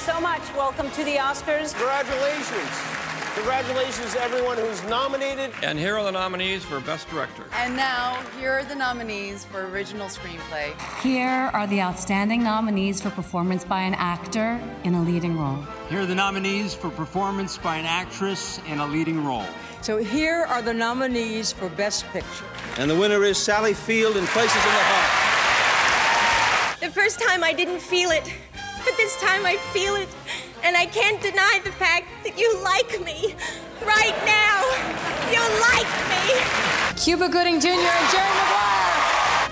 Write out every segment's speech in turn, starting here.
so much. Welcome to the Oscars. Congratulations. Congratulations to everyone who's nominated. And here are the nominees for Best Director. And now, here are the nominees for Original Screenplay. Here are the outstanding nominees for performance by an actor in a leading role. Here are the nominees for performance by an actress in a leading role. So here are the nominees for Best Picture. And the winner is Sally Field in Places in the Heart. The first time I didn't feel it, but this time I feel it. And I can't deny the fact that you like me. Right now. You like me. Cuba Gooding Jr. and Jerry Maguire.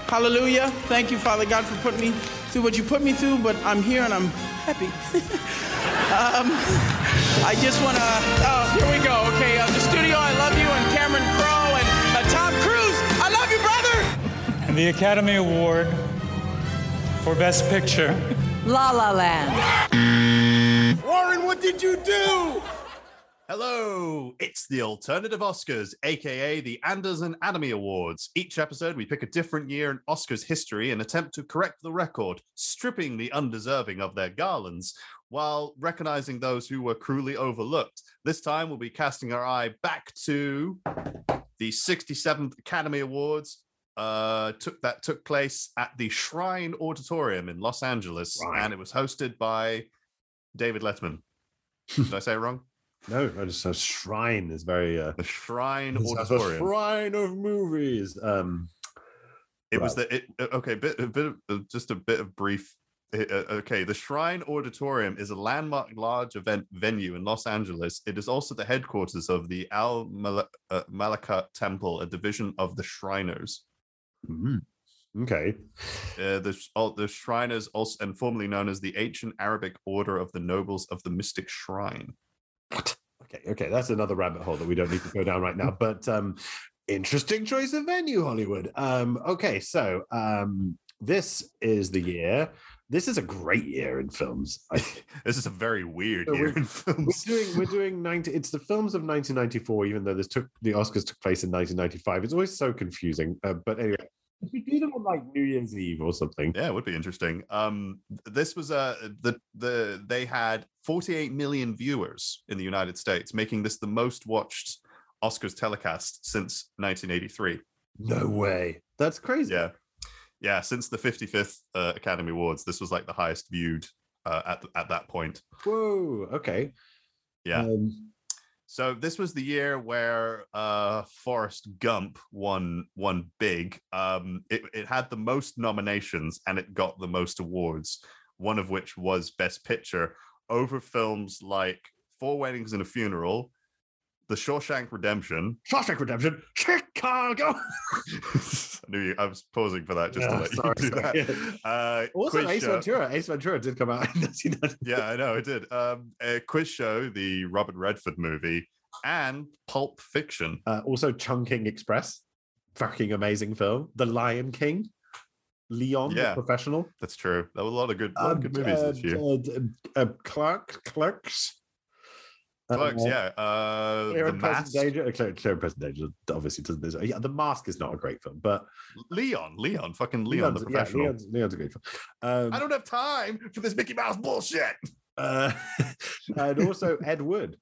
Hallelujah. Thank you, Father God, for putting me through what you put me through, but I'm here and I'm happy. um, I just want to. Oh, here we go. Okay, uh, the studio, I love you, and Cameron Crowe and uh, Tom Cruise, I love you, brother. And the Academy Award for Best Picture. La La Land. Warren, what did you do? Hello, it's the Alternative Oscars, aka the Anders and Anatomy Awards. Each episode, we pick a different year in Oscars history and attempt to correct the record, stripping the undeserving of their garlands while recognizing those who were cruelly overlooked. This time, we'll be casting our eye back to the 67th Academy Awards. Uh, took that took place at the Shrine Auditorium in Los Angeles, Right. and it was hosted by David Letterman. Did I say it wrong? No, I just a shrine is very uh The Shrine Auditorium. shrine of movies. Um It was the it, uh, okay, bit a bit of uh, just a bit of brief. uh, uh, okay, the Shrine Auditorium is a landmark large event venue in Los Angeles. It is also the headquarters of the Al Mal- uh, Malaka Temple, a division of the Shriners. Mhm. okay. Uh, the the Shriners, also and formerly known as the Ancient Arabic Order of the Nobles of the Mystic Shrine. What? Okay, okay, that's another rabbit hole that we don't need to go down right now. But um interesting choice of venue, Hollywood. Um, okay, so um this is the year. This is a great year in films. This is a very weird So year we're- in we're films. doing we're doing 90 it's the films of 1994 even though this took the oscars took place in 1995 it's always so confusing uh, but anyway if we do them on like new year's eve or something Yeah, it would be interesting. Um, this was uh, the the they had 48 million viewers in the United States, making this the most watched Oscars telecast since 1983. no way that's crazy Yeah, yeah, since the 55th uh, Academy Awards, this was like the highest viewed uh, at at that point. whoa okay Yeah. um, So this was the year where uh, Forrest Gump won won big. Um, it, it had the most nominations and it got the most awards. One of which was Best Picture over films like Four Weddings and a Funeral, The Shawshank Redemption. Shawshank Redemption, Chicago. I knew you. I was pausing for that just Yeah, to let sorry, you do sorry. that. Uh, Also, Ace show- Ventura. Ace Ventura did come out in 1990. Yeah, I know it did. Um, a quiz show, the Robert Redford movie, and Pulp Fiction. Uh, also, Chungking Express, fucking amazing film. The Lion King, Leon, Yeah. the professional. That's true. There were a lot of good, lot of good Um, movies uh, this year. uh, uh, Clark, Clerks. Clerks, Uh, yeah. Uh, Clear the Present Mask. Danger. Clear, Clear and Present Danger obviously doesn't. is- Yeah, The Mask is not a great film, but Leon, Leon, fucking Leon, the professional. Yeah, Leon's, Leon's a great film. Um, I don't have time for this Mickey Mouse bullshit. uh, and also Ed Wood.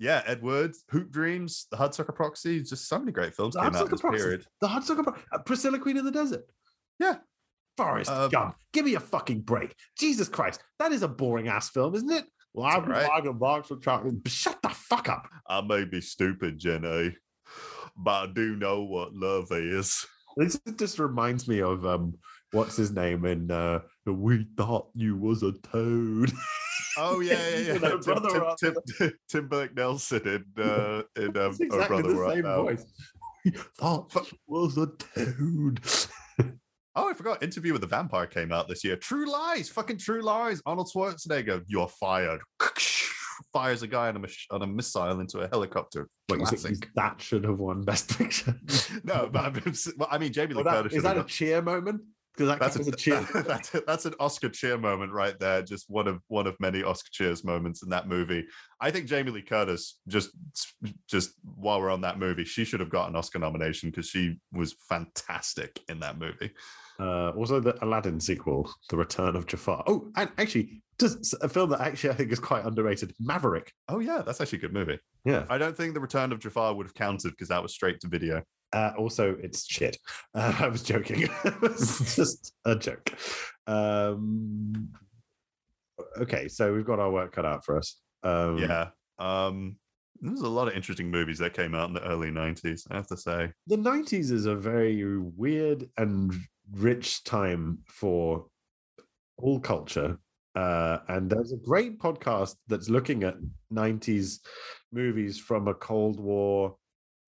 Yeah, Ed Wood, Hoop Dreams, The Hudsucker Proxy, just so many great films The came out Hudsucker this Proxy. period. The Hudsucker Pro- uh, Priscilla Queen of the Desert. Yeah. Forrest Uh, Gump. Give me a fucking break. Jesus Christ. That is a boring ass film, isn't it? Well, all right. like a box of chocolate. Shut the fuck up. I may be stupid, Jenny, but I do know what love is. This just reminds me of um what's his name in uh We Thought You Was a Toad. Oh yeah, yeah, yeah. Tim, Brother Tim. Tim, Tim, Nelson in uh, in um, exactly Brother the same voice. We thought you was a toad. Oh, I forgot. Interview with the Vampire came out this year. True Lies, fucking True Lies. Arnold Schwarzenegger, you're fired. Fires a guy on a, mis- on a missile into a helicopter. What, you think Classic. that should have won Best Picture? no, but I mean, well, I mean Jamie Lee Well, Curtis. is that a cheer moment? Because that That's a, a cheer. that's that's an Oscar cheer moment right there. Just one of one of many Oscar cheers moments in that movie. I think Jamie Lee Curtis just just while we're on that movie, she should have got an Oscar nomination because she was fantastic in that movie. Uh, also, the Aladdin sequel, The Return of Jafar. Oh, and actually, just a film that actually I think is quite underrated, Maverick. Oh yeah, that's actually a good movie. Yeah. I don't think The Return of Jafar would have counted because that was straight to video. Uh, also, it's shit. Uh, I was joking. it was just a joke. Um, okay, so we've got our work cut out for us. Um, Yeah. Um there's a lot of interesting movies that came out in the early 90s, I have to say. the 90s is a very weird and rich time for all culture uh, and there's a great podcast that's looking at 90s movies from a cold war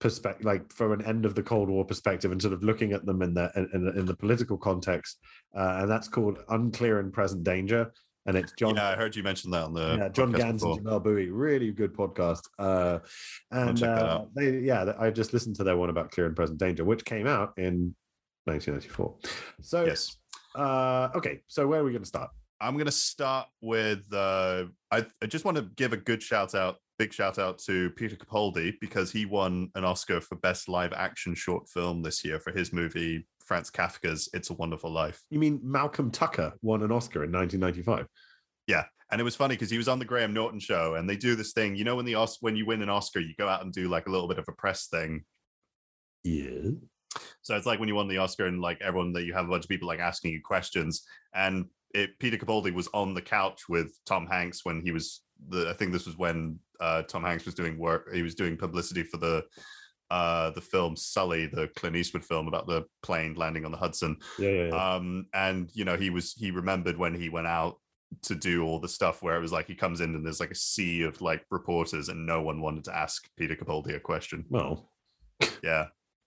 perspective like from an end of the cold war perspective and sort of looking at them in the in, the- in the political context uh, and that's called unclear and present danger and it's john yeah, I heard you mention that on the yeah, John Ganz and before. Jamelle Bouie, really good podcast. Uh, and uh, they, yeah, I just listened to their one about Clear and Present Danger, which came out in 1994. So, Yes. uh, okay, so where are we going to start? I'm going to start with. Uh, I, I just want to give a good shout out, big shout out to Peter Capaldi because he won an Oscar for Best Live Action Short Film this year for his movie Franz Kafka's It's a Wonderful Life. You mean Malcolm Tucker won an Oscar in 1995? Yeah, and it was funny because he was on the Graham Norton show, and they do this thing. You know, when the Os- when you win an Oscar, you go out and do like a little bit of a press thing. Yeah. So it's like when you won the Oscar and like everyone that you have a bunch of people like asking you questions. And it, Peter Capaldi was on the couch with Tom Hanks when he was the. I think this was when uh, Tom Hanks was doing work. He was doing publicity for the uh the film Sully, the Clint Eastwood film about the plane landing on the Hudson. Yeah, yeah, yeah. Um, and you know he was he remembered when he went out to do all the stuff where it was like he comes in and there's like a sea of like reporters and no one wanted to ask Peter Capaldi a question. well, Yeah.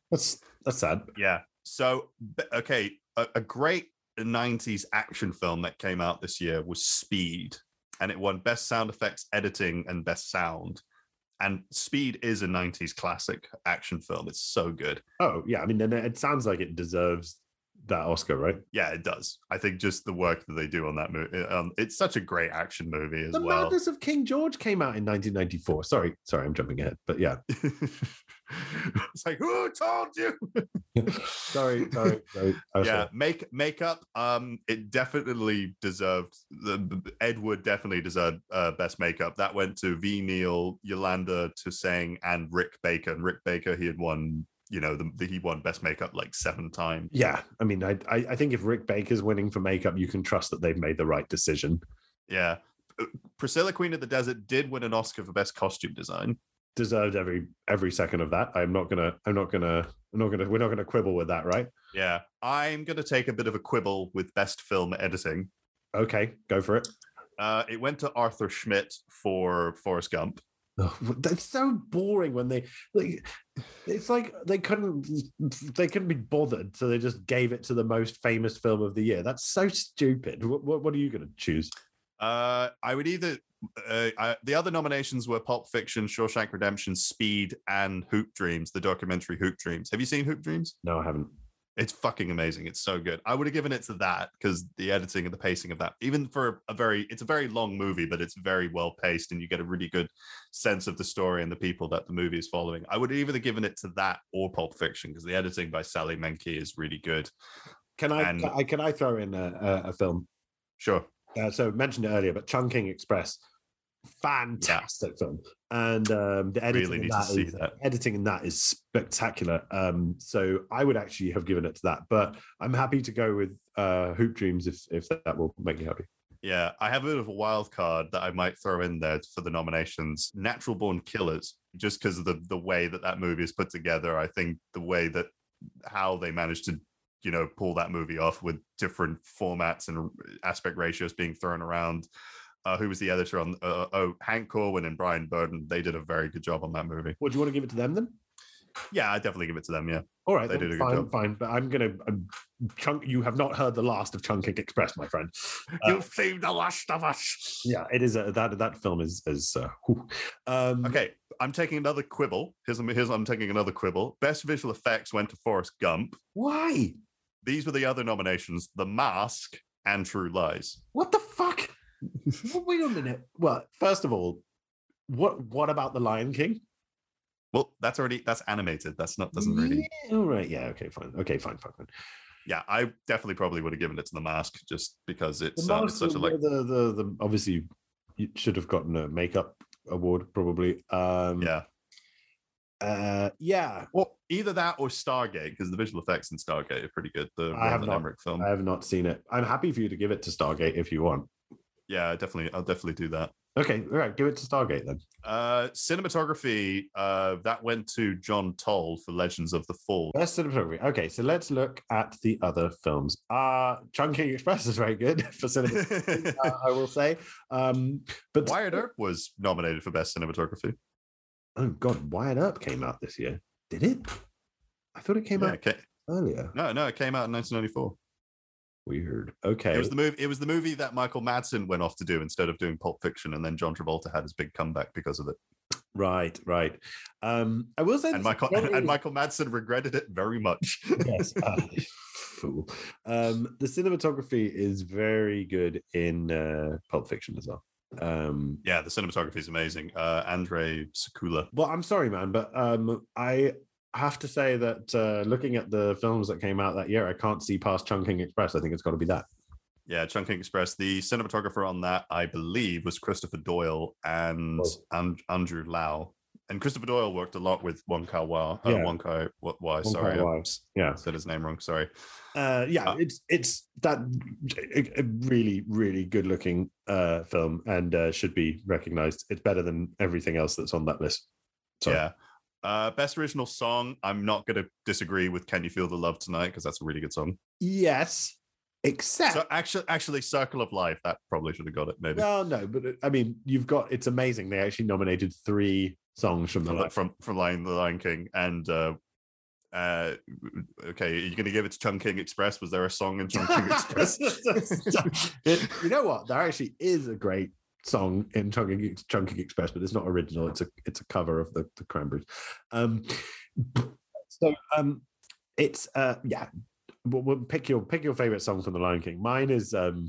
that's that's sad. Yeah. So, okay, a, a great 90s action film that came out this year was Speed, and it won Best Sound Effects Editing and Best Sound. And Speed is a 90s classic action film. It's so good. Oh, yeah. I mean, it sounds like it deserves that Oscar, right? Yeah, it does. I think just the work that they do on that movie, um, it's such a great action movie as The well. Madness of King George came out in 1994. Sorry, sorry, I'm jumping ahead, but yeah. it's like, who told you? sorry, sorry, sorry. Oh, yeah, sorry. make makeup. Um, it definitely deserved. The Ed Wood definitely deserved uh, best makeup. That went to Ve Neill, Yolanda Toussieng, and Rick Baker. And Rick Baker, he had won. You know, the, the, he won best makeup like seven times. Yeah, I mean, I, I I think if Rick Baker's winning for makeup, you can trust that they've made the right decision. Yeah, Uh, Priscilla, Queen of the Desert, did win an Oscar for best costume design. Deserved every every second of that. I'm not gonna. I'm not gonna. I'm not gonna. We're not gonna quibble with that, right? Yeah, I'm gonna take a bit of a quibble with best film editing. Okay, go for it. Uh, it went to Arthur Schmidt for Forrest Gump. That's so boring when they like. It's like they couldn't. They couldn't be bothered, so they just gave it to the most famous film of the year. That's so stupid. What What, what are you gonna choose? Uh, I would either. Uh, I, the other nominations were Pulp Fiction, Shawshank Redemption, Speed, and Hoop Dreams, the documentary Hoop Dreams. Have you seen Hoop Dreams? No, I haven't. It's fucking amazing. It's so good. I would have given it to that because the editing and the pacing of that, even for a very, it's a very long movie, but it's very well paced and you get a really good sense of the story and the people that the movie is following. I would have either given it to that or Pulp Fiction because the editing by Sally Menke is really good. Can I? And- can I, can I throw in a, a, a film? Sure. Uh, so mentioned it earlier, but Chungking Express, fantastic film, and um, the editing Really in that is- that. editing in that is spectacular. Um, so I would actually have given it to that, but I'm happy to go with uh, Hoop Dreams if if that will make you happy. Yeah, I have a bit of a wild card that I might throw in there for the nominations. Natural Born Killers, just because of the the way that that movie is put together. I think the way that how they managed to, you know, pull that movie off with different formats and aspect ratios being thrown around. Uh, who was the editor on? Uh, oh, Hank Corwin and Brian Berdan. They did a very good job on that movie. Do you want to give it to them then? Yeah, I definitely give it to them. Yeah. All right, They did a good fine, job. fine. But I'm gonna um, chunk. You have not heard the last of Chungking Express, my friend. Uh, You've seen the last of us. yeah, it is. A, that that film is is. Uh, um, Okay, I'm taking another quibble. Here's, here's I'm taking another quibble. Best visual effects went to Forrest Gump. Why? these were the other nominations: The Mask and True Lies. What the fuck? Wait a minute. Well, first of all, what what about the Lion King? Well, that's already that's animated. That's not doesn't really. Yeah, all right. Yeah. Okay. Fine. Okay. Fine. Fine. Fine. Yeah, I definitely probably would have given it to The Mask just because it's um, it's such a like. the, the the obviously you should have gotten a makeup award probably. Um, Yeah. Uh, yeah. Well, either that or Stargate, because the visual effects in Stargate are pretty good. The I have not. Emmerich film. I have not seen it. I'm happy for you to give it to Stargate if you want. Yeah, definitely. I'll definitely do that. Okay. All right. Give it to Stargate then. Uh, cinematography. Uh, that went to John Toll for Legends of the Fall. Best cinematography. Okay, so let's look at the other films. Uh Chungking Express is very good for cinema, uh, I will say. Um, but Wyatt Earp was nominated for best cinematography. oh god, Wyatt Earp came out this year. Did it? I thought it came Yeah, out it ca- earlier. no, no, it came out in 1994. Weird. Okay. It was the movie. It was the movie that Michael Madsen went off to do instead of doing Pulp Fiction, and then John Travolta had his big comeback because of it. right, right. Um, I will say And Michael probably- and Michael Madsen regretted it very much. yes. uh, fool. Um, the cinematography is very good in uh, Pulp Fiction as well. Um, yeah, the cinematography is amazing. Uh, Andre Sekula. Well, I'm sorry, man, but um, I have to say that uh, looking at the films that came out that year, I can't see past Chungking Express. I think it's got to be that. Yeah, Chungking Express. The cinematographer on that, I believe, was Christopher Doyle and and Andrew Lau. And Christopher Doyle worked a lot with Wong Kar Wai. Uh, Yeah. Wong Kar Wai. Wong Sorry, Kar-wai. I s- Yeah. said his name wrong. Sorry. Uh, yeah, it's it's that really really good looking uh, film and uh, should be recognized. It's better than everything else that's on that list. Sorry. Yeah. Uh, best original song. I'm not going to disagree with "Can You Feel the Love Tonight" because that's a really good song. Yes, except So actually, actually, "Circle of Life" that probably should have got it. Maybe well, no, but I mean, you've got. It's amazing they actually nominated three songs from the from Lion from, from Lion the Lion King and. uh uh okay, are you going to give it to Chungking Express? Was there a song in Chungking Express? It- you know what? There actually is a great song in Chunking, Chungking Express, but it's not original. It's a it's a cover of the, the Cranberries. Um, so um, it's uh, yeah. Well, well, pick your pick your favorite song from the Lion King. Mine is um,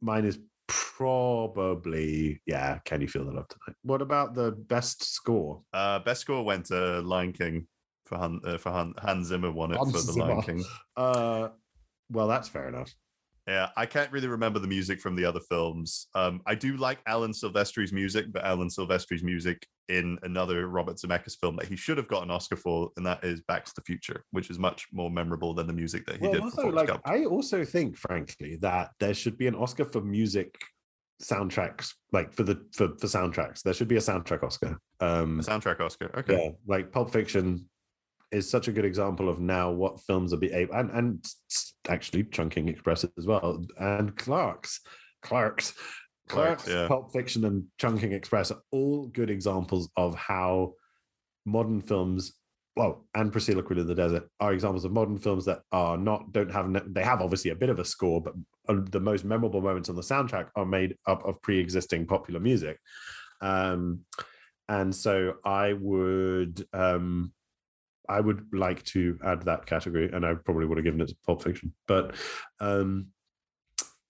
mine is probably yeah. Can you feel the love tonight? What about the best score? Uh, best score went to Lion King for Han, uh, for Han, Hans Zimmer won it Hans for the Lion King. Uh, well, that's fair enough. Yeah, I can't really remember the music from the other films. Um, I do like Alan Silvestri's music, but Alan Silvestri's music in another Robert Zemeckis film that he should have got an Oscar for, and that is Back to the Future, which is much more memorable than the music that he well, did also, for like Gump. I also think, frankly, that there should be an Oscar for music soundtracks, like for the for, for soundtracks. There should be a soundtrack Oscar. Um, A soundtrack Oscar. Okay. yeah, like Pulp Fiction is such a good example of now what films are be able and and actually Chungking Express as well and Clerks Clerks Clerks, Clerks, yeah. Pulp Fiction and Chungking Express are all good examples of how modern films well and Priscilla Queen of the Desert are examples of modern films that are not don't have they have obviously a bit of a score but uh, the most memorable moments on the soundtrack are made up of pre-existing popular music um and so I would um I would like to add that category, and I probably would have given it to Pulp Fiction. But um,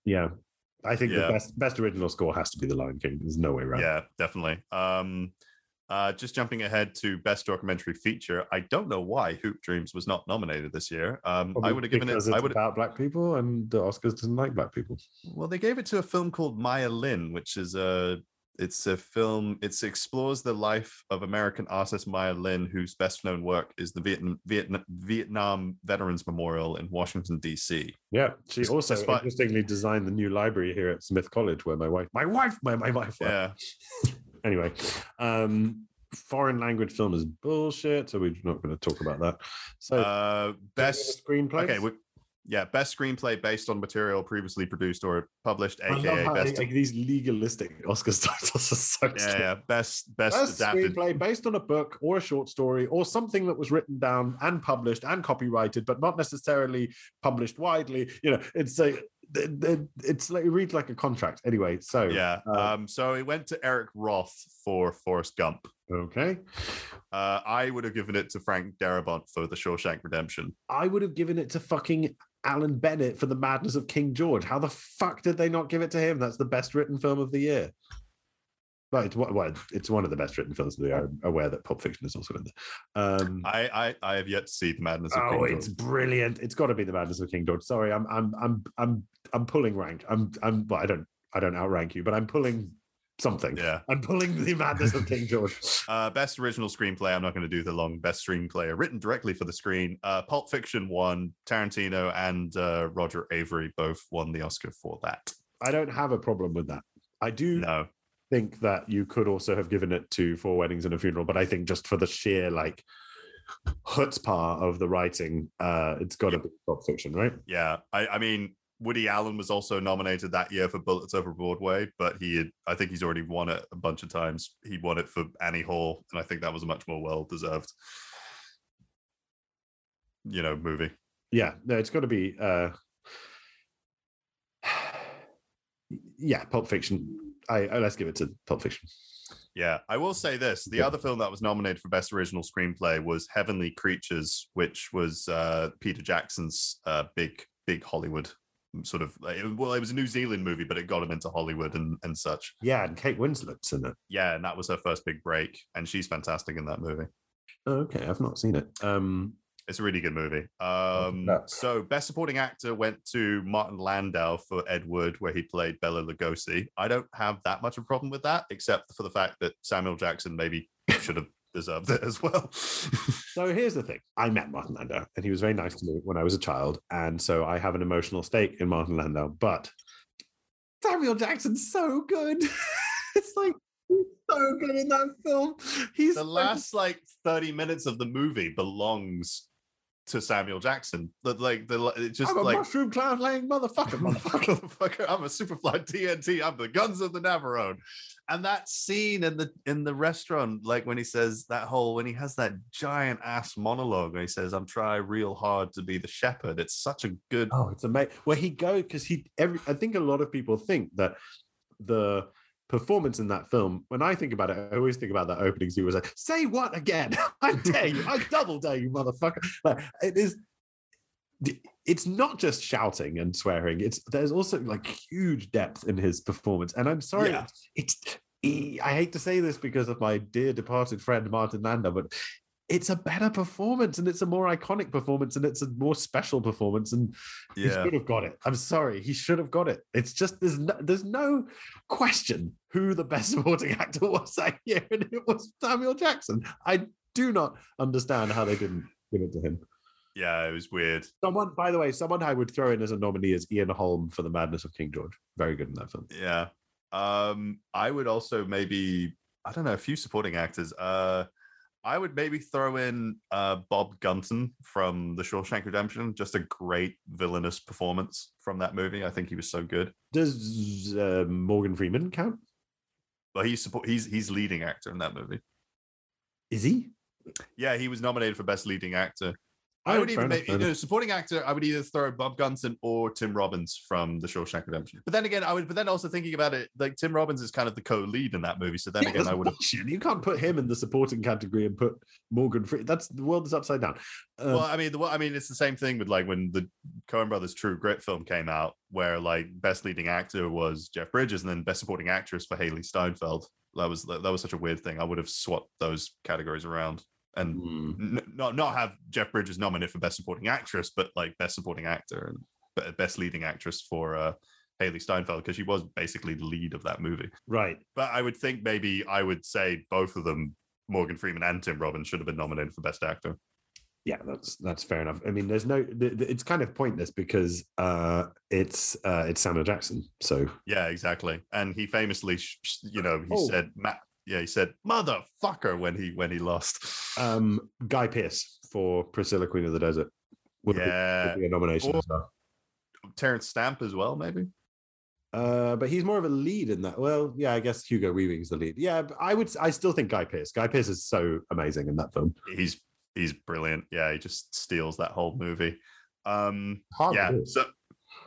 yeah, I think Yeah. the best best original score has to be The Lion King. There's no way around. Yeah, definitely. Um, uh, just jumping ahead to best documentary feature, I don't know why Hoop Dreams was not nominated this year. Um, I would have given it. I it's would. about black people, and the Oscars doesn't like black people. Well, they gave it to a film called Maya Lin, which is a it's a film. It explores the life of American artist Maya Lin, whose best known work is the Vietnam Vietnam, Vietnam Veterans Memorial in Washington D.C. Yeah, she Des- also despite- interestingly designed the new library here at Smith College, where my wife, my wife, my my wife. Yeah, Anyway, um, foreign language film is bullshit, so we're not going to talk about that. So uh, best screenplay. Okay, yeah, best screenplay based on material previously produced or published, aka best. like, these legalistic Oscars titles are so yeah, yeah, best best, Best adapted. screenplay based on a book or a short story or something that was written down and published and copyrighted, but not necessarily published widely. You know, it's a it's like it reads like a contract. Anyway, so Yeah. uh, Um, so it went to Eric Roth for Forrest Gump. okay. Uh, I would have given it to Frank Darabont for The Shawshank Redemption. I would have given it to fucking Alan Bennett for the Madness of King George. How the fuck did they not give it to him? That's the best written film of the year. Well, it's one- well, it's one of the best written films of the year. I'm aware that Pulp Fiction is also in there. Um, I, I I have yet to see The Madness of oh, King George. Oh, it's brilliant! It's got to be the Madness of King George. Sorry, I'm I'm I'm I'm I'm pulling rank. I'm I'm well, I don't I don't outrank you, but I'm pulling something. Yeah. I'm pulling the Madness of King George. Uh, best original screenplay. I'm not going to do the long best screenplay written directly for the screen. Uh, Pulp Fiction won. Tarantino and uh, Roger Avary both won the Oscar for that. I don't have a problem with that. I do No. think that you could also have given it to Four Weddings and a Funeral, but I think just for the sheer like chutzpah of the writing, uh, it's got to be Pulp Fiction, right? Yeah, I, I mean, Woody Allen was also nominated that year for Bullets Over Broadway, but he had, I think he's already won it a bunch of times. He won it for Annie Hall, and I think that was a much more well deserved, you know, movie. Yeah, no, it's got to be. uh Yeah, Pulp Fiction. I, I let's give it to Pulp Fiction. Yeah, I will say this: the Yeah. other film that was nominated for Best Original Screenplay was Heavenly Creatures, which was uh, Peter Jackson's uh, big, big Hollywood sort of. Well, it was a New Zealand movie, but it got him into Hollywood and and such. Yeah, and Kate Winslet's in it. Yeah, and that was her first big break, and she's fantastic in that movie. Oh, okay, I've not seen it. Um, It's a really good movie. Um, so, best supporting actor went to Martin Landau for Ed Wood, where he played Bela Lugosi. I don't have that much of a problem with that, except for the fact that Samuel Jackson maybe should have deserved it as well. So here's the thing. I met Martin Landau and he was very nice to me when I was a child. And so I have an emotional stake in Martin Landau. But Samuel Jackson's so good. it's like he's so good in that film. He's the last like 30 minutes of the movie belongs to Samuel Jackson. Like the it's just I'm a like mushroom cloud laying motherfucker. motherfucker. motherfucker, I'm a superfly TNT. I'm the guns of the Navarone. And that scene in the in the restaurant, like when he says that whole when he has that giant ass monologue, and he says, "I'm trying real hard to be the shepherd." It's such a good. Oh, it's amazing. Where he go because he every I think a lot of people think that the performance in that film, when I think about it, I always think about that opening scene was like, say what again? I dare you, I double dare you, motherfucker. Like it is it's not just shouting and swearing, it's there's also like huge depth in his performance. And I'm sorry, Yeah. it's I hate to say this because of my dear departed friend Martin Landau, but it's a better performance and it's a more iconic performance and it's a more special performance and he should have got it. I'm sorry, he should have got it. It's just there's no, there's no question who the best supporting actor was that year, and it was Samuel Jackson. I do not understand how they didn't give it to him. Yeah, it was weird. Someone, by the way, someone I would throw in as a nominee is Ian Holm for The Madness of King George. Very good in that film. Yeah. Um, I would also maybe I don't know a few supporting actors. Uh, I would maybe throw in uh Bob Gunton from The Shawshank Redemption. Just a great villainous performance from that movie. I think he was so good. Does uh, Morgan Freeman count? But he's support he's he's leading actor in that movie. Is he? Yeah, he was nominated for best leading actor. I would even make you know, supporting actor. I would either throw Bob Gunton or Tim Robbins from The Shawshank Redemption. But then again, I would. But then also thinking about it, like Tim Robbins is kind of the co-lead in that movie. So then Yeah, again, I would have. You can't put him in the supporting category and put Morgan Freeman. That's the world is upside down. Um, well, I mean, the, I mean, it's the same thing with like when the Coen Brothers True Grit film came out, where like best leading actor was Jeff Bridges, and then best supporting actress for Hailee Steinfeld. That was that was such a weird thing. I would have swapped those categories around and Hmm. n- not not have Jeff Bridges nominated for best supporting actress, but like best supporting actor and best leading actress for uh, Hailee Steinfeld because she was basically the lead of that movie. right. But I would think maybe I would say both of them, Morgan Freeman and Tim Robbins, should have been nominated for best actor. Yeah, that's that's fair enough. I mean, there's no. It's kind of pointless because uh, it's uh, it's Samuel Jackson. So Yeah, exactly. And he famously, sh- sh- you know, he Oh. said, "Matt." Yeah, he said "motherfucker" when he when he lost. um, Guy Pearce for Priscilla, Queen of the Desert. Would be- Yeah. would be a nomination Or- as well. Terrence Stamp as well, maybe. Uh, but he's more of a lead in that. Well, yeah, I guess Hugo Weaving's the lead. Yeah, but I would. I still think Guy Pearce. Guy Pearce is so amazing in that film. He's he's brilliant. Yeah, he just steals that whole movie. Um, Hard yeah. So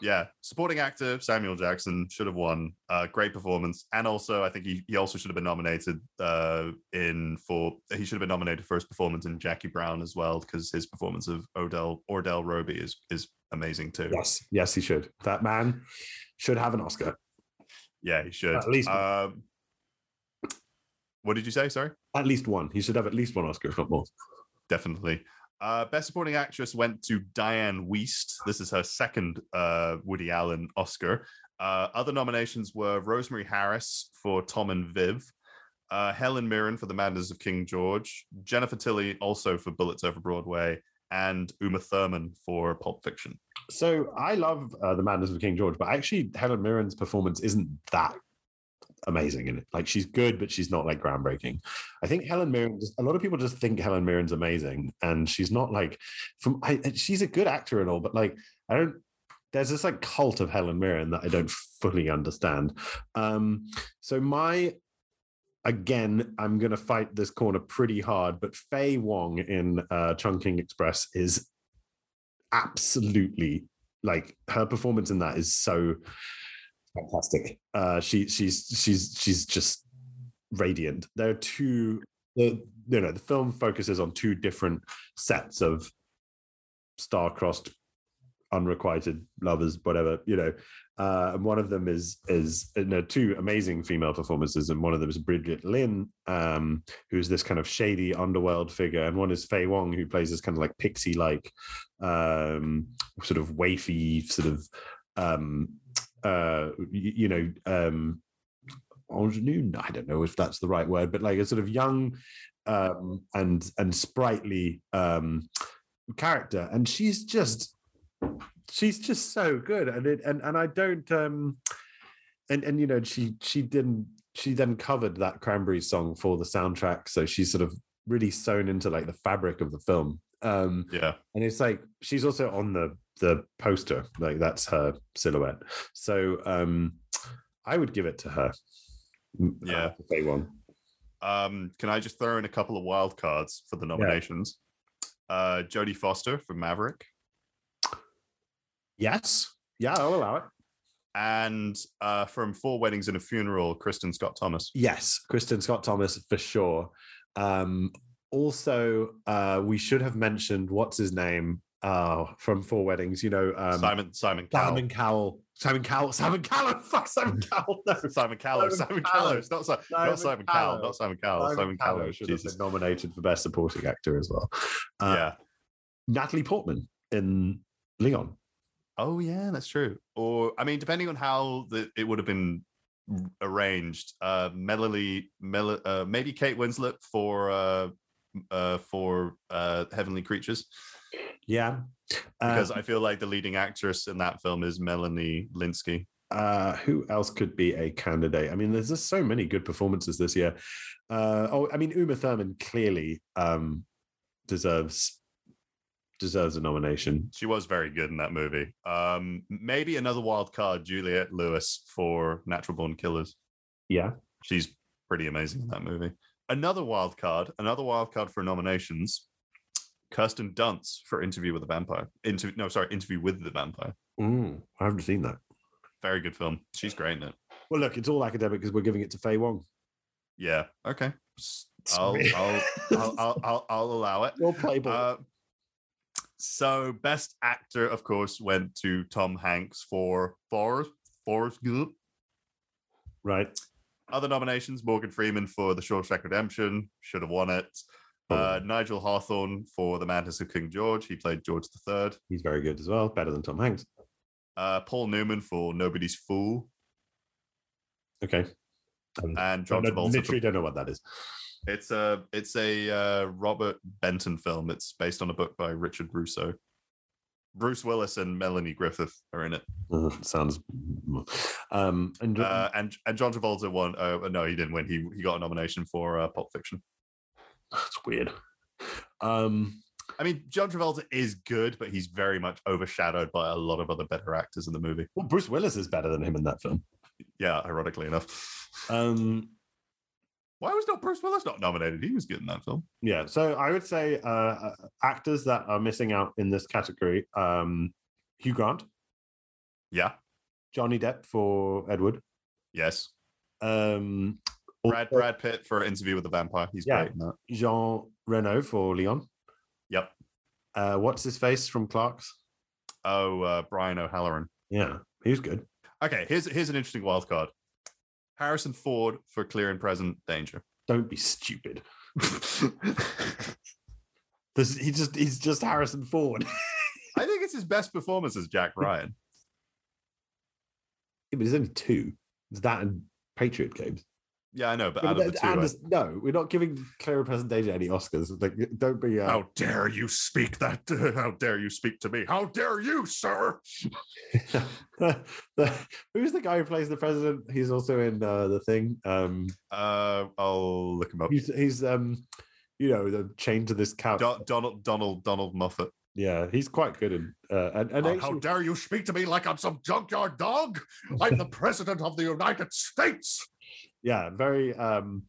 yeah, supporting actor Samuel Jackson should have won. Uh, great performance, and also I think he, he also should have been nominated uh, in for he should have been nominated for his performance in Jackie Brown as well because his performance of Odell Ordell Robbie is is amazing too. Yes, yes, he should. That man should have an Oscar. Yeah, he should. At least. Um, what did you say? Sorry. At least one. He should have at least one Oscar, if not more. Definitely. Uh, Best Supporting Actress went to Dianne Wiest. This is her second uh, Woody Allen Oscar. Uh, other nominations were Rosemary Harris for Tom and Viv, uh, Helen Mirren for The Madness of King George, Jennifer Tilly also for Bullets Over Broadway, and Uma Thurman for Pulp Fiction. So I love uh, the Madness of King George, but actually Helen Mirren's performance isn't that amazing in it. Like she's good, but she's not like groundbreaking. I think Helen Mirren. Just, a lot of people just think Helen Mirren's amazing, and she's not like from. I, she's a good actor and all, but like I don't. There's this like cult of Helen Mirren that I don't fully understand. Um, so my again, I'm going to fight this corner pretty hard, but Faye Wong in uh, Chungking Express is absolutely like her performance in that is so fantastic. Uh, she she's she's she's just radiant. There are two. The you know the film focuses on two different sets of star-crossed unrequited lovers whatever you know uh, and one of them is is you know two amazing female performances and one of them is brigitte lin um, who's this kind of shady underworld figure and one is faye wong who plays this kind of like pixie like um, sort of wafy sort of um, uh, you, you know um, ingenue? I don't know if that's the right word but like a sort of young um, and and sprightly um, character. And she's just she's just so good. And it and and i don't um and and you know she she didn't she then covered that cranberry song for the soundtrack. So she's sort of really sewn into like the fabric of the film. Um yeah. and it's like she's also on the the poster like that's her silhouette so um i would give it to her yeah say one um can i just throw in a couple of wild cards for the nominations yeah. uh jodie foster from maverick Yes. Yeah, I'll allow it. And uh, from Four Weddings and a Funeral, Kristin Scott Thomas. Yes, Kristin Scott Thomas for sure. Um, also, uh, we should have mentioned what's his name uh, from Four Weddings. You know, um, Simon Simon Cowell. Simon Cowell. Simon Cowell. Simon Cowell. Fuck Simon Cowell. No. Simon Cowell. Simon Cowell. Not, Simon, not Simon Cowell. Not Simon Cowell. Simon, Simon Cowell should Jesus. have been nominated for Best Supporting Actor as well. Uh, yeah. Natalie Portman in Leon. Oh yeah, that's true. Or I mean, depending on how the, it would have been arranged, uh, Melanie, Mel, uh, maybe Kate Winslet for uh, uh, for uh, Heavenly Creatures. Yeah, because I feel like the leading actress in that film is Melanie Lynskey. Uh, who else could be a candidate? I mean, there's just so many good performances this year. Uh, oh, I mean, Uma Thurman clearly um, deserves deserves a nomination. She was very good in that movie. Um, maybe another wild card, Juliette Lewis for Natural Born Killers. Yeah, she's pretty amazing in that movie. Another wild card, another wild card for nominations. Kirsten Dunst for Interview with the Vampire. Into no, sorry, Interview with the Vampire. Mm, I haven't seen that. Very good film. She's great in it. Well, look, it's all academic because we're giving it to Faye Wong. Yeah. Okay. I'll I'll, I'll, I'll, I'll, I'll allow it. We'll play ball. Uh, so best actor, of course, went to Tom Hanks for Forrest Forrest Gump. Right. Other nominations: Morgan Freeman for The Shawshank Redemption, should have won it. Uh, Nigel Hawthorne for The Madness of King George. He played George III. He's very good as well, better than Tom Hanks. Uh, Paul Newman for Nobody's Fool. Okay. Um, and John I Travolta. Literally, for... don't know what that is. It's a it's a uh, Robert Benton film. It's based on a book by Richard Russo. Bruce Willis and Melanie Griffith are in it. Uh, sounds. Um, and, uh, and and John Travolta won. Uh, no, he didn't win. He he got a nomination for uh, Pulp Fiction. That's weird. Um, I mean, John Travolta is good, but he's very much overshadowed by a lot of other better actors in the movie. Well, Bruce Willis is better than him in that film. Yeah, ironically enough. Um, why was not Bruce Willis not nominated? He was good in that film. Yeah, so I would say uh, actors that are missing out in this category: um, Hugh Grant. Yeah. Johnny Depp for Ed Wood. Yes. Um, Brad Brad Pitt for Interview with the Vampire. He's Yeah. great in that. Jean Reno for Leon. Yep. Uh, what's his face from Clerks? Oh, uh, Brian O'Halloran. Yeah, he's good. Okay, here's here's an interesting wild card. Harrison Ford for Clear and Present Danger. Don't be stupid. This, he just he's just Harrison Ford. I think it's his best performance as Jack Ryan. Yeah, but there's only two. It's that and Patriot Games. Yeah, I know, but Yeah, out of the two, and I- no, we're not giving Clara Presentation any Oscars. Like, don't be. Uh, how dare you speak that? How dare you speak to me? How dare you, sir? who's the guy who plays the president? He's also in uh, the thing. Um, Uh, I'll look him up. he's he's um, you know, the chained to this couch. Do- Donald Donald Donald Moffat. yeah, he's quite good. In, uh, and and Oh, how dare you speak to me like I'm some junkyard dog? I'm the president of the United States. Yeah, very um,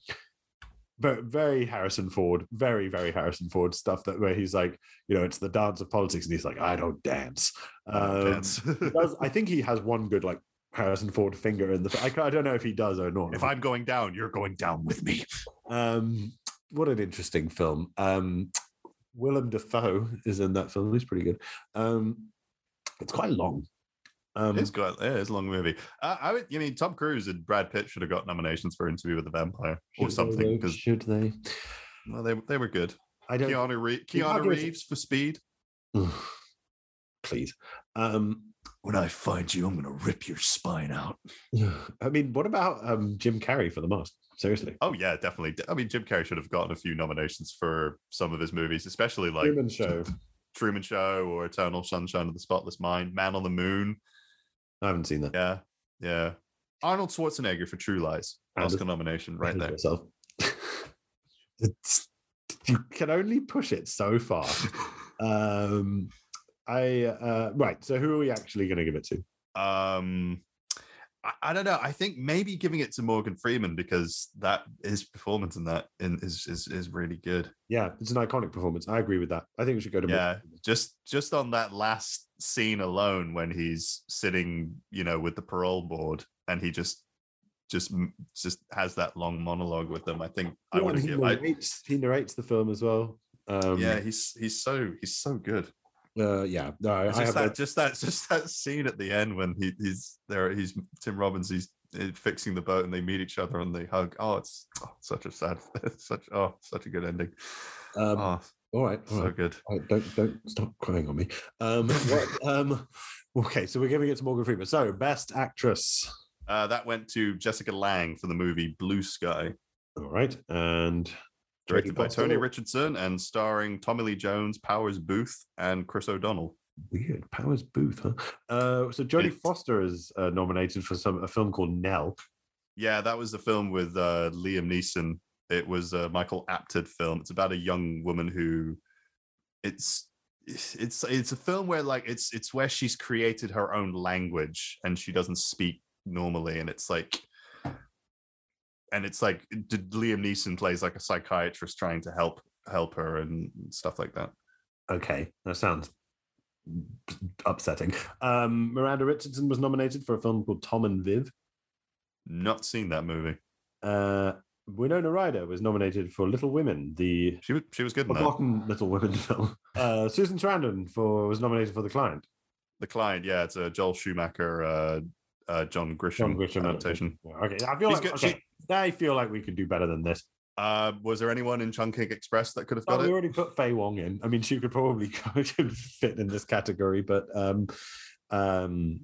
very very Harrison Ford, very very Harrison Ford stuff that where he's like, you know, it's the dance of politics, and he's like, I don't dance. Um, Dance. does, I think he has one good like Harrison Ford finger in the. I, I don't know if he does or not. if I'm going down, you're going down with me. Um, what an interesting film. Um, Willem Dafoe is in that film. He's pretty good. Um, it's quite long. Um, it's got yeah, it's a long movie. Uh, I would, you mean Tom Cruise and Brad Pitt should have got nominations for Interview with the Vampire or should something because should they? well, they they were good. I don't. Keanu, Re- Keanu can't give it to- Reeves for Speed. Please. Um, When I find you, I'm gonna rip your spine out. I mean, what about um, Jim Carrey for the mask? Seriously. Oh yeah, definitely. I mean, Jim Carrey should have gotten a few nominations for some of his movies, especially like Truman Show. Truman Show or Eternal Sunshine of the Spotless Mind, Man on the Moon. I haven't seen that. Yeah, yeah. Arnold Schwarzenegger for True Lies, Oscar it's- nomination right there. Yourself. it's, you can only push it so far. um, I uh, right. So who are we actually going to give it to? Um, I, I don't know. I think maybe giving it to Morgan Freeman because that his performance in that in, is is is really good. Yeah, it's an iconic performance. I agree with that. I think we should go to Yeah, just just on that last scene alone when he's sitting, you know, with the parole board and he just just just has that long monologue with them. I think I Yeah, would and have he. I, narrates, he narrates the film as well. Um, yeah, he's he's so he's so good. Uh, yeah. No, I, It's I just have that read- just that just that scene at the end when he, he's there he's Tim Robbins he's uh, fixing the boat and they meet each other and they hug oh it's oh, such a sad such oh such a good ending Um, oh all right, all so right. good All right, don't don't stop crying on me. Um, what, um, okay, so we're giving it to Morgan Freeman. So, best actress. uh, that went to Jessica Lange for the movie Blue Sky All right, and directed by. Tony Richardson and starring Tommy Lee Jones Powers Boothe and Chris O'Donnell Weird Powers Boothe, huh? Uh, so Jodie Foster is uh, nominated for some a film called Nell. yeah that was the film with uh, Liam Neeson it was a Michael Apted film it's about a young woman who it's it's it's a film where like it's it's where she's created her own language and she doesn't speak normally and it's like and it's like Liam Neeson plays like a psychiatrist trying to help help her and stuff like that. Okay, that sounds upsetting. Um, Miranda Richardson was nominated for a film called Tom and Viv. Not seen that movie. Uh, Winona Ryder was nominated for Little Women, the She was she was good in that. forgotten Little Women film. Uh, Susan Sarandon for was nominated for The Client. The client, yeah, it's a Joel Schumacher, uh, uh, John Grisham, John Grisham adaptation. Okay, I feel She's like good- okay, she- I feel like we could do better than this. Uh, was there anyone in Chungking Express that could have got we it? already put Faye Wong in. I mean, she could probably fit in this category, but um, um,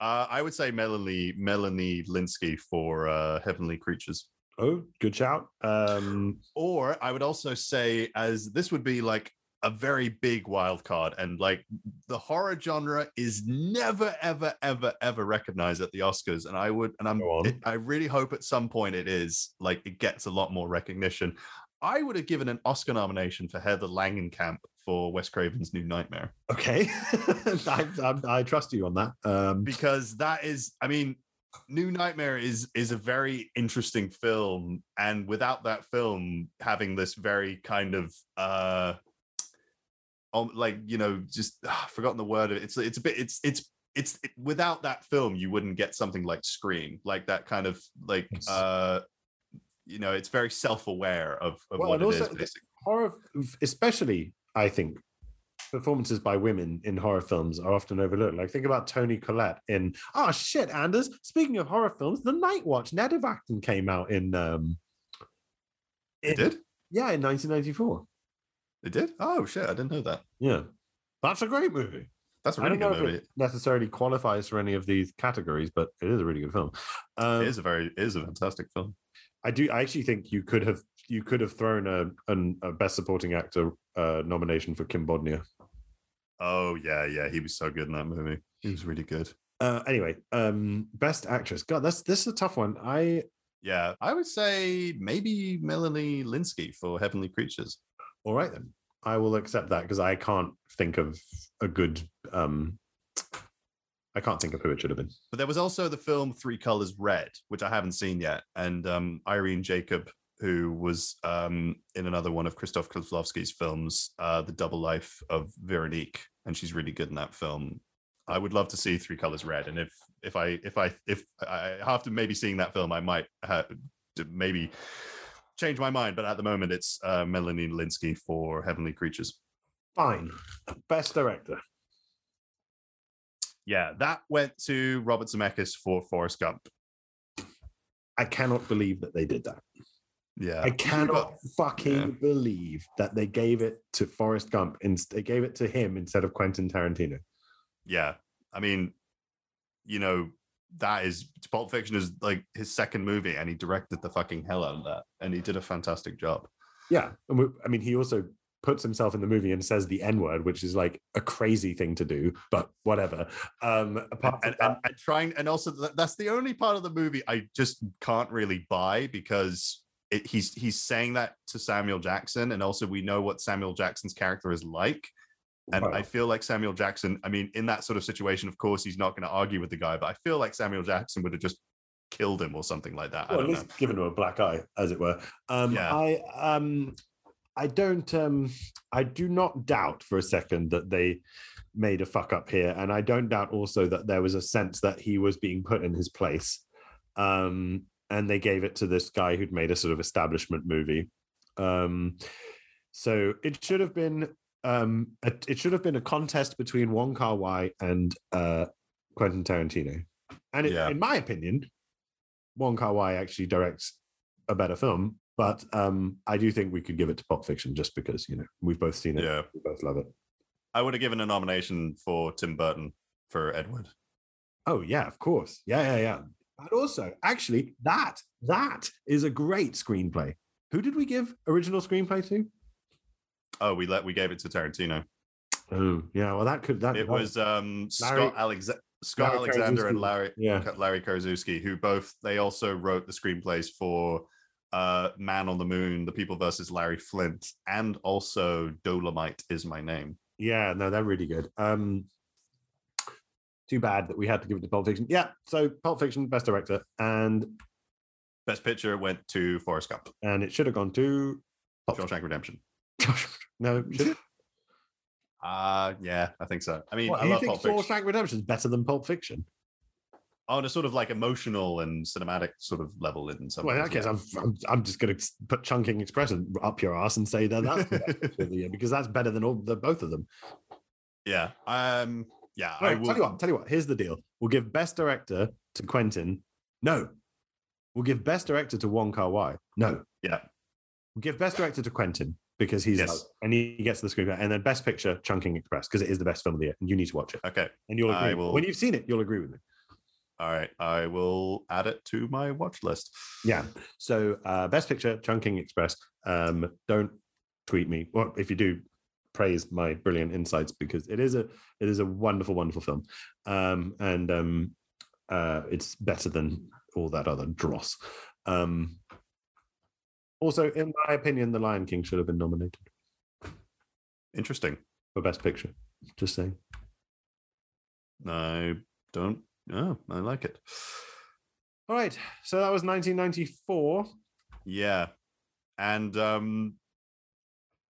Uh, I would say Melanie Melanie Lynskey for uh, Heavenly Creatures. oh, good shout. Um, Or I would also say, as this would be like a very big wild card, and like the horror genre is never, ever, ever, ever recognized at the Oscars. And I would, and I'm, it- I really hope at some point it is like it gets a lot more recognition. I would have given an Oscar nomination for Heather Langenkamp for Wes Craven's New Nightmare. okay, I, I, I trust you on that. Um, because that is i mean new nightmare is is a very interesting film and without that film having this very kind of uh um, like you know just I've forgotten the word of it. it's it's a bit it's it's it's it, without that film you wouldn't get something like Scream, like that kind of like uh you know, it's very self-aware of, of Well, what it also is basically. horror, especially I think performances by women in horror films are often overlooked. Like think about Toni Collette in oh shit, Anders. Speaking of horror films, The Night Watch, Ned Acton came out in um It did? Yeah, in 1994. It did? Oh shit, I didn't know that. Yeah. That's a great movie. That's a I really good if movie. it necessarily qualifies for any of these categories, but it is a really good film. Um, it is a very it is a fantastic film. I do. I actually think you could have you could have thrown a, an, a best supporting actor uh, nomination for Kim Bodnia. Oh yeah, yeah, he was so good in that movie. He was really good. Uh, anyway, um, best actress. God, that's this is a tough one. I Yeah, I would say maybe Melanie Lynskey for Heavenly Creatures. All right then. I will accept that because I can't think of a good. um I can't think of who it should have been. But there was also the film Three Colors Red, which I haven't seen yet, and um, Irene Jacob, who was um, in another one of Krzysztof Kieślowski's films, uh, The Double Life of Veronique, and she's really good in that film. I would love to see Three Colors Red, and if if I if I if I after maybe seeing that film, I might have to maybe change my mind. But at the moment, it's uh, Melanie Lynskey for Heavenly Creatures. Fine. Best director. Yeah, that went to Robert Zemeckis for Forrest Gump. I cannot believe that they did that. Yeah, I cannot fucking believe that they gave it to Forrest Gump and they gave it to him instead of Quentin Tarantino. yeah i mean you know that is pulp fiction is like his second movie and he directed the fucking hell out of that and he did a fantastic job Yeah, and we, I mean, he also puts himself in the movie and says the N word, which is like a crazy thing to do, but whatever. Um, apart and, and, and trying and also th- that's the only part of the movie i just can't really buy because it, he's he's saying that to samuel jackson and also we know what samuel jackson's character is like and Wow. I feel like Samuel Jackson, I mean, in that sort of situation, of course, he's not going to argue with the guy, but I feel like Samuel Jackson would have just killed him or something like that. I well, at least know. given him a black eye, as it were. Um, Yeah. I um, I don't um, I do not doubt for a second that they made a fuck up here, and I don't doubt also that there was a sense that he was being put in his place, um, and they gave it to this guy who'd made a sort of establishment movie. Um, so it should have been um, a, it should have been a contest between Wong Kar Wai and uh, Quentin Tarantino, and it, Yeah. in my opinion, Wong Kar Wai actually directs a better film. But um, I do think we could give it to Pulp Fiction just because you know we've both seen it, Yeah. we both love it. I would have given a nomination for Tim Burton for Edward. Oh yeah, of course, yeah, yeah, yeah. And also, actually, that that is a great screenplay. Who did we give original screenplay to? Oh, we let we gave it to Tarantino. Oh yeah, well that could that It that- was um Larry- Scott Alexa- Scott Larry Alexander and Larry Yeah. Larry Karaszewski, who both they also wrote the screenplays for uh Man on the Moon, The People versus Larry Flynt, and also Dolomite is my name. Yeah, no, they're really good. Um, too bad that we had to give it to Pulp Fiction. Yeah, so Pulp Fiction, best director, and Best picture went to Forrest Gump. and it should have gone to Shawshank Redemption. no. Should? Uh yeah, I think so. I mean, What, I you love think Pulp Fiction. Shawshank Redemption is better than Pulp Fiction? on a sort of like emotional and cinematic sort of level in some Well, in that case, yeah. I'm, I'm I'm just going to put Chungking Express up your ass and say that that's the best picture of the year because that's better than all the both of them. yeah. Um yeah, All I will tell you what, tell you what. Here's the deal: we'll give best director to Quentin. No, we'll give best director to Wong Kar Wai. No, yeah. we'll give best director to Quentin because he's Yes. and he gets the screenplay, and then best picture Chungking Express because it is the best film of the year, and you need to watch it. Okay. And you'll agree will- when you've seen it. You'll agree with me. All right. I will add it to my watch list. Yeah. So uh, best picture, Chungking Express. Um, don't tweet me. Or if you do, praise my brilliant insights because it is a it is a wonderful, wonderful film. Um, and um, uh, it's better than all that other dross. Um, also, in my opinion, The Lion King should have been nominated Interesting. for Best Picture. Just saying. I don't oh, I like it. All right. So that was 1994. Yeah. And um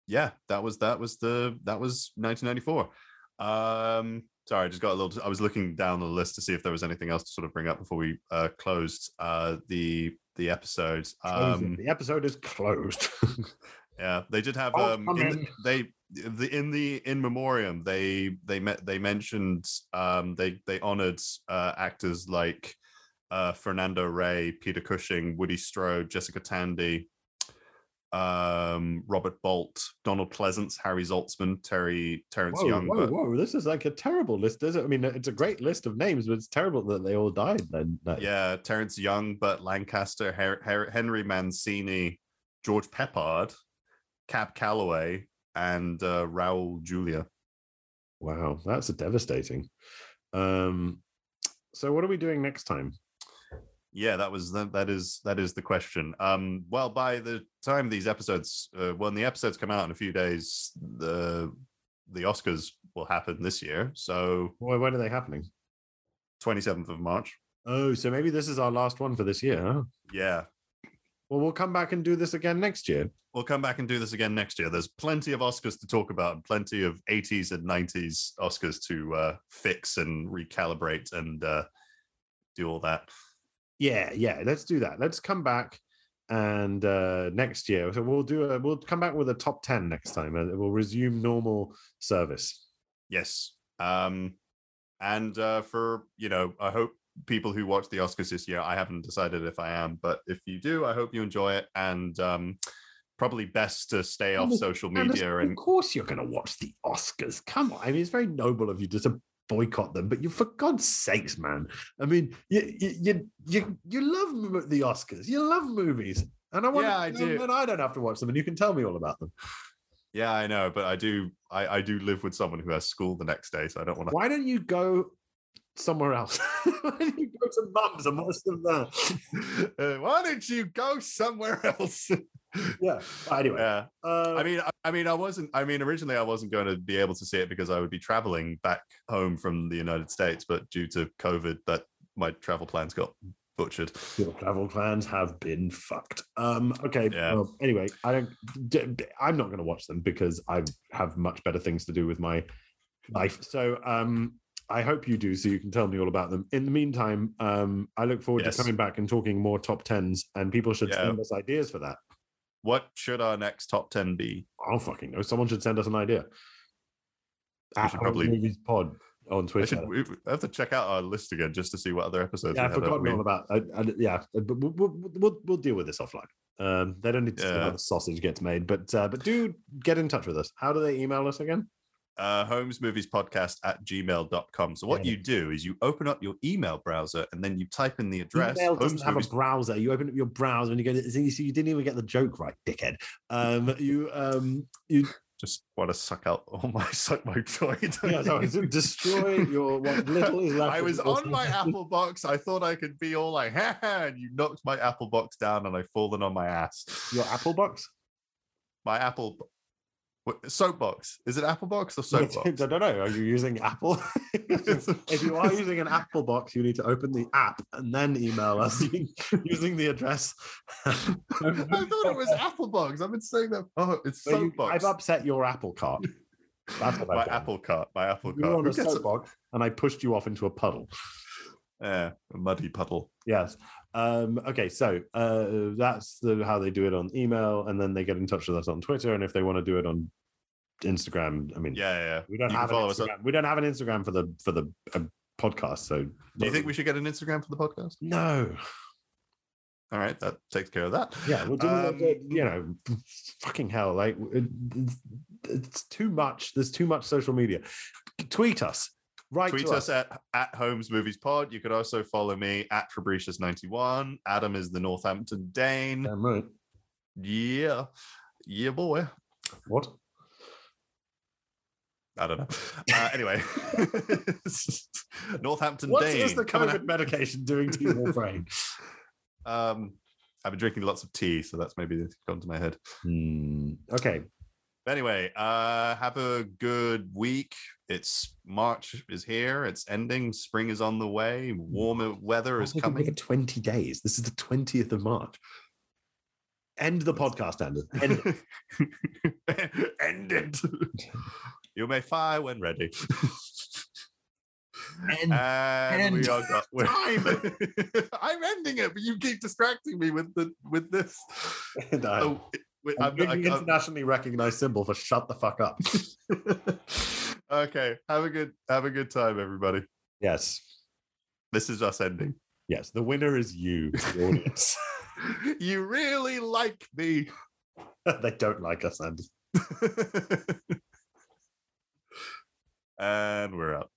yeah, that was that was the that was 1994. Um Sorry, I just got a little. I was looking down the list to see if there was anything else to sort of bring up before we uh, closed uh, the the episode. Um, the episode is closed. yeah, they did have Oh, um, in in. the, they the in the in memoriam they they met they mentioned um they they honored uh actors like uh Fernando Rey, Peter Cushing, Woody Strode, Jessica Tandy, um Robert Bolt, Donald Pleasence, Harry Saltzman, Terry Terrence whoa, Young, whoa, but whoa! This is like a terrible list, is it? I mean, it's a great list of names, but it's terrible that they all died. Then, yeah, Terrence Young, Burt Lancaster, Her- Her- Henry Mancini, George Peppard, Cab Calloway, and uh, Raul Julia. Wow, that's devastating. Um, so what are we doing next time? Yeah, that was that. That is that is the question. Um, well, by the time these episodes, uh, when the episodes come out in a few days, the the Oscars will happen this year. So Why, when are they happening? twenty seventh of March. Oh, so maybe this is our last one for this year. Huh? Yeah, Well, we'll come back and do this again next year. we'll come back and do this again next year. There's plenty of Oscars to talk about, and plenty of 80s and 90s Oscars to uh, fix and recalibrate and uh, do all that. Yeah, yeah. Let's do that. Let's come back and uh next year. So we'll do a we'll come back with a top 10 next time and we'll resume normal service. Yes. Um, and uh, for, you know, I hope people who watch the Oscars this year, I haven't decided if I am, but if you do, I hope you enjoy it. And um, probably best to stay off social media Of and course you're gonna watch the Oscars. Come on. I mean, it's very noble of you to boycott them, but you for God's sakes, man. I mean, you you you you, love the Oscars, you love movies. And I want Yeah, I do. and I don't have to watch them, and you can tell me all about them. yeah, I know, but I do, I, I do live with someone who has school the next day, so I don't want to. Why don't you go somewhere else? Why don't you go to Mum's and watch them there? Uh, why don't you go somewhere else? yeah. Anyway, yeah. uh, I mean, I, I mean, I wasn't. I mean, originally, I wasn't going to be able to see it because I would be traveling back home from the United States, but due to COVID, that my travel plans got butchered. your travel plans have been fucked. Um, okay. Yeah. Well, anyway, I don't. I'm not going to watch them because I have much better things to do with my life. So, um, I hope you do, so you can tell me all about them. In the meantime, um, I look forward Yes. to coming back and talking more top tens, and people should Yeah. send us ideas for that. What should our next top ten be? I don't fucking know. Someone should send us an idea. We should Home probably- movies pod on I Twitter. should we have to check out our list again just to see what other episodes. Yeah, we I've forgotten all about. I, I, yeah, but we'll, we'll, we'll, we'll deal with this offline. Um, they don't need to see how the sausage gets made, but uh, but do get in touch with us. How do they email us again? Uh, Holmes Movies Podcast at gmail.com. So what Yeah. you do is you open up your email browser and then you type in the address. Email doesn't Holmes have Movies- a browser. You open up your browser and you go. See, so you didn't even get the joke right, dickhead. Um, you um, you just want to suck out all my suck my joy. yeah, sorry, destroy your what little is left. I was on my Apple box. I thought I could be all like, ha, ha, and you knocked my Apple box down and I've fallen on my ass. Your Apple box. My Apple what, soapbox. Is it Apple box or Soapbox? I don't know. Are you using Apple? if you are using an Apple box, you need to open the app and then email us using the address. I thought it was Apple box. I've been saying that. Oh, it's So soapbox. I've upset your apple cart. That's what my. Apple cart. My Apple You were cart. on a- soapbox, and I pushed you off into a puddle. Yeah, a muddy puddle. Yes. Um, okay, so uh, that's the, how they do it on email, and then they get in touch with us on Twitter. And if they want to do it on Instagram, I mean, Yeah, yeah. we don't You have an follow us on- Instagram. We don't have an Instagram for the for the uh, podcast. So, Do you think we should get an Instagram for the podcast? No. All right, that takes care of that. Yeah, we'll do Um, you know, fucking hell, like it- it's, it's too much. There's too much social media. Tweet us. Write Tweet to us at, at Holmes Movies Pod. You could also follow me at Fabricius91. Adam is the Northampton Dane. Damn right. Yeah. Yeah, boy. What? I don't know. Uh, anyway, Northampton What Dane. is the COVID out- medication doing to your brain? Um, I've been drinking lots of tea, so that's maybe gone to my head. Hmm, Okay. Anyway, uh, have a good week. It's March is here. It's ending. Spring is on the way. Warmer weather is I've been here coming. 20 days. This is the 20th of March. End the podcast, Anders. End it. End it. you may fire when ready. End. And we are got. Time. I'm ending it, but you keep distracting me with the with this. No. Oh, wait, I'm I'm, I'm- internationally recognized symbol for shut the fuck up. okay, have a good have a good time, everybody. yes. This is us ending. Yes. The winner is you, the audience. you really like me. they don't like us, Andy. and we're out.